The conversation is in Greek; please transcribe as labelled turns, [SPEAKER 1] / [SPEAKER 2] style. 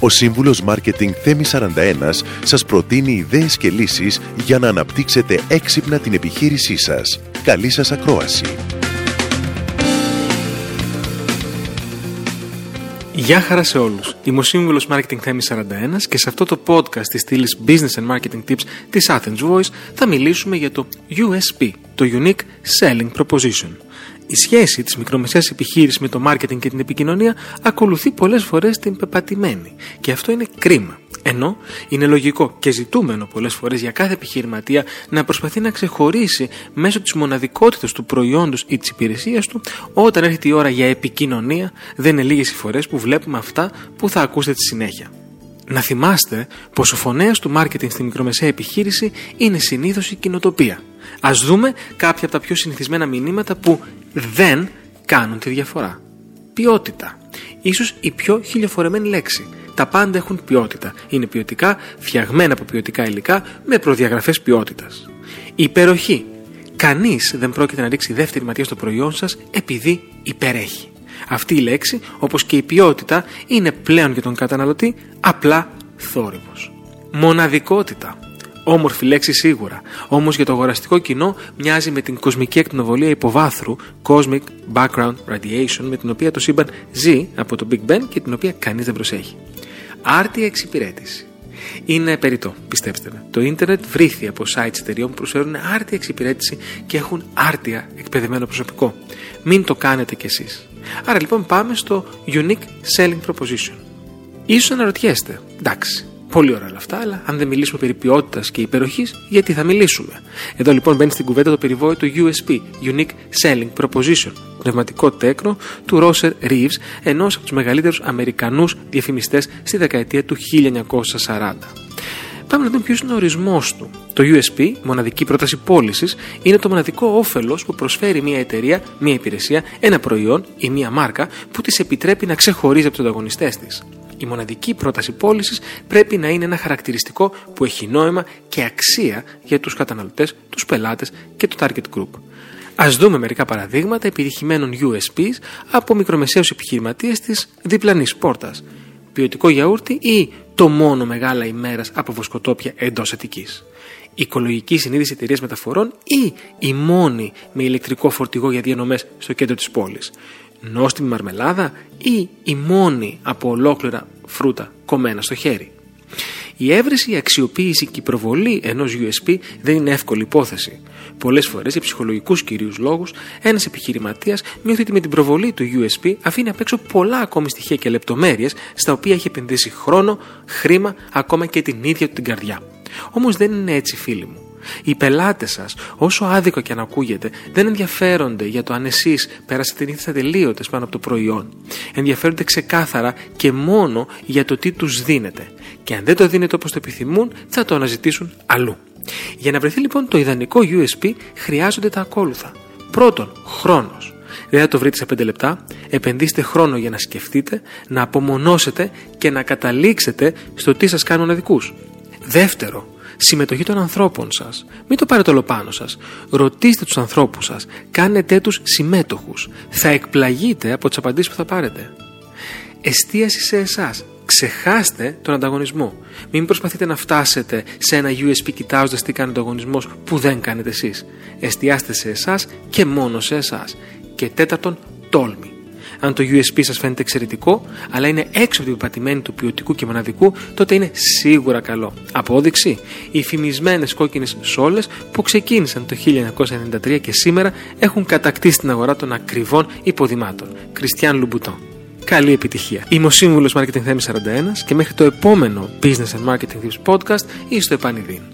[SPEAKER 1] Ο σύμβουλος Μάρκετινγκ Θέμης 41 σας προτείνει ιδέες και λύσεις για να αναπτύξετε έξυπνα την επιχείρησή σας. Καλή σας ακρόαση!
[SPEAKER 2] Γεια χαρά σε όλους. Είμαι ο σύμβουλος Marketing Θέμης 41 και σε αυτό το podcast της στήλης Business and Marketing Tips της Athens Voice θα μιλήσουμε για το USP, το Unique Selling Proposition. Η σχέση της μικρομεσαίας επιχείρησης με το marketing και την επικοινωνία ακολουθεί πολλές φορές την πεπατημένη και αυτό είναι κρίμα. Ενώ είναι λογικό και ζητούμενο πολλές φορές για κάθε επιχειρηματία να προσπαθεί να ξεχωρίσει μέσω της μοναδικότητας του προϊόντος ή της υπηρεσίας του, όταν έρχεται η ώρα για επικοινωνία, δεν είναι λίγες οι φορές που βλέπουμε αυτά που θα ακούσετε στη συνέχεια. Να θυμάστε πως ο φωνέας του μάρκετινγκ στη μικρομεσαία επιχείρηση είναι συνήθως η κοινοτοπία. Α δούμε κάποια από τα πιο συνηθισμένα μηνύματα που δεν κάνουν τη διαφορά. Ποιότητα. Ίσως η πιο χιλιοφορεμένη λέξη τα πάντα έχουν ποιότητα. Είναι ποιοτικά, φτιαγμένα από ποιοτικά υλικά, με προδιαγραφές ποιότητας. Υπεροχή. Κανείς δεν πρόκειται να ρίξει δεύτερη ματιά στο προϊόν σας επειδή υπερέχει. Αυτή η λέξη, όπως και η ποιότητα, είναι πλέον για τον καταναλωτή απλά θόρυβος. Μοναδικότητα. Όμορφη λέξη σίγουρα, όμως για το αγοραστικό κοινό μοιάζει με την κοσμική ακτινοβολία υποβάθρου Cosmic Background Radiation με την οποία το σύμπαν ζει από το Big Bang και την οποία κανείς δεν προσέχει άρτια εξυπηρέτηση. Είναι περιττό, πιστέψτε με. Το ίντερνετ βρήθη από sites εταιριών που προσφέρουν άρτια εξυπηρέτηση και έχουν άρτια εκπαιδευμένο προσωπικό. Μην το κάνετε κι εσείς. Άρα λοιπόν πάμε στο Unique Selling Proposition. Ίσως αναρωτιέστε, εντάξει, Πολύ ωραία όλα αυτά, αλλά αν δεν μιλήσουμε περί ποιότητας και υπεροχής, γιατί θα μιλήσουμε; Εδώ λοιπόν μπαίνει στην κουβέντα το περιβόητο USP, Unique Selling Proposition, πνευματικό τέκνο του Ρόσερ Reeves, ενός από τους μεγαλύτερους Αμερικανούς διαφημιστές στη δεκαετία του 1940. Πάμε να δούμε ποιος είναι ο ορισμός του. Το USP, μοναδική πρόταση πώλησης, είναι το μοναδικό όφελος που προσφέρει μια εταιρεία, μια υπηρεσία, ένα προϊόν ή μια μάρκα που της επιτρέπει να ξεχωρίζει από τους ανταγωνιστές της. Η μοναδική πρόταση πώλησης πρέπει να είναι ένα χαρακτηριστικό που έχει νόημα και αξία για τους καταναλωτές, τους πελάτες και το target group. Α δούμε μερικά παραδείγματα επιτυχημένων USPs από μικρομεσαίους επιχειρηματίες της διπλανής πόρτας. Ποιοτικό γιαούρτι ή το μόνο μεγάλα ημέρας από βοσκοτόπια εντός Αττικής. Οικολογική συνείδηση εταιρείας μεταφορών ή η μόνη με ηλεκτρικό φορτηγό για διανομές στο κέντρο της πόλης νόστιμη μαρμελάδα ή η μόνη από ολόκληρα φρούτα κομμένα στο χέρι. Η έβρεση, η αξιοποίηση και η προβολή ενός USP δεν είναι εύκολη υπόθεση. Πολλές φορές, για ψυχολογικούς κυρίους λόγους, ένας επιχειρηματίας νιώθει ότι με την προβολή του USP αφήνει απ' έξω πολλά ακόμη στοιχεία και λεπτομέρειες στα οποία έχει επενδύσει χρόνο, χρήμα, ακόμα και την ίδια του την καρδιά. Όμως δεν είναι έτσι, φίλοι μου. Οι πελάτες σας, όσο άδικο και αν ακούγεται, δεν ενδιαφέρονται για το αν εσείς πέρασατε νύχτε ατελείωτε πάνω από το προϊόν. Ενδιαφέρονται ξεκάθαρα και μόνο για το τι τους δίνετε. Και αν δεν το δίνετε όπως το επιθυμούν, θα το αναζητήσουν αλλού. Για να βρεθεί λοιπόν το ιδανικό USP, χρειάζονται τα ακόλουθα. Πρώτον, χρόνος. Δεν θα το βρείτε σε 5 λεπτά. Επενδύστε χρόνο για να σκεφτείτε, να απομονώσετε και να καταλήξετε στο τι σας κάνουν αδικούς. Δεύτερο, συμμετοχή των ανθρώπων σας. Μην το πάρετε όλο πάνω σας. Ρωτήστε τους ανθρώπους σας. Κάνετε τους συμμέτοχους. Θα εκπλαγείτε από τις απαντήσεις που θα πάρετε. Εστίαση σε εσάς. Ξεχάστε τον ανταγωνισμό. Μην προσπαθείτε να φτάσετε σε ένα USP κοιτάζοντας τι κάνει ο ανταγωνισμός που δεν κάνετε εσείς. Εστιάστε σε εσάς και μόνο σε εσάς. Και τέταρτον, τόλμη. Αν το USP σας φαίνεται εξαιρετικό, αλλά είναι έξω από την πατημένη του ποιοτικού και μοναδικού, τότε είναι σίγουρα καλό. Απόδειξη, οι φημισμένες κόκκινες σόλες που ξεκίνησαν το 1993 και σήμερα έχουν κατακτήσει την αγορά των ακριβών υποδημάτων. Κριστιαν Λουμπουτόν. Καλή επιτυχία. Είμαι ο σύμβουλος Marketing Θέμης 41 και μέχρι το επόμενο Business and Marketing Tips Podcast ή στο επανειδήν.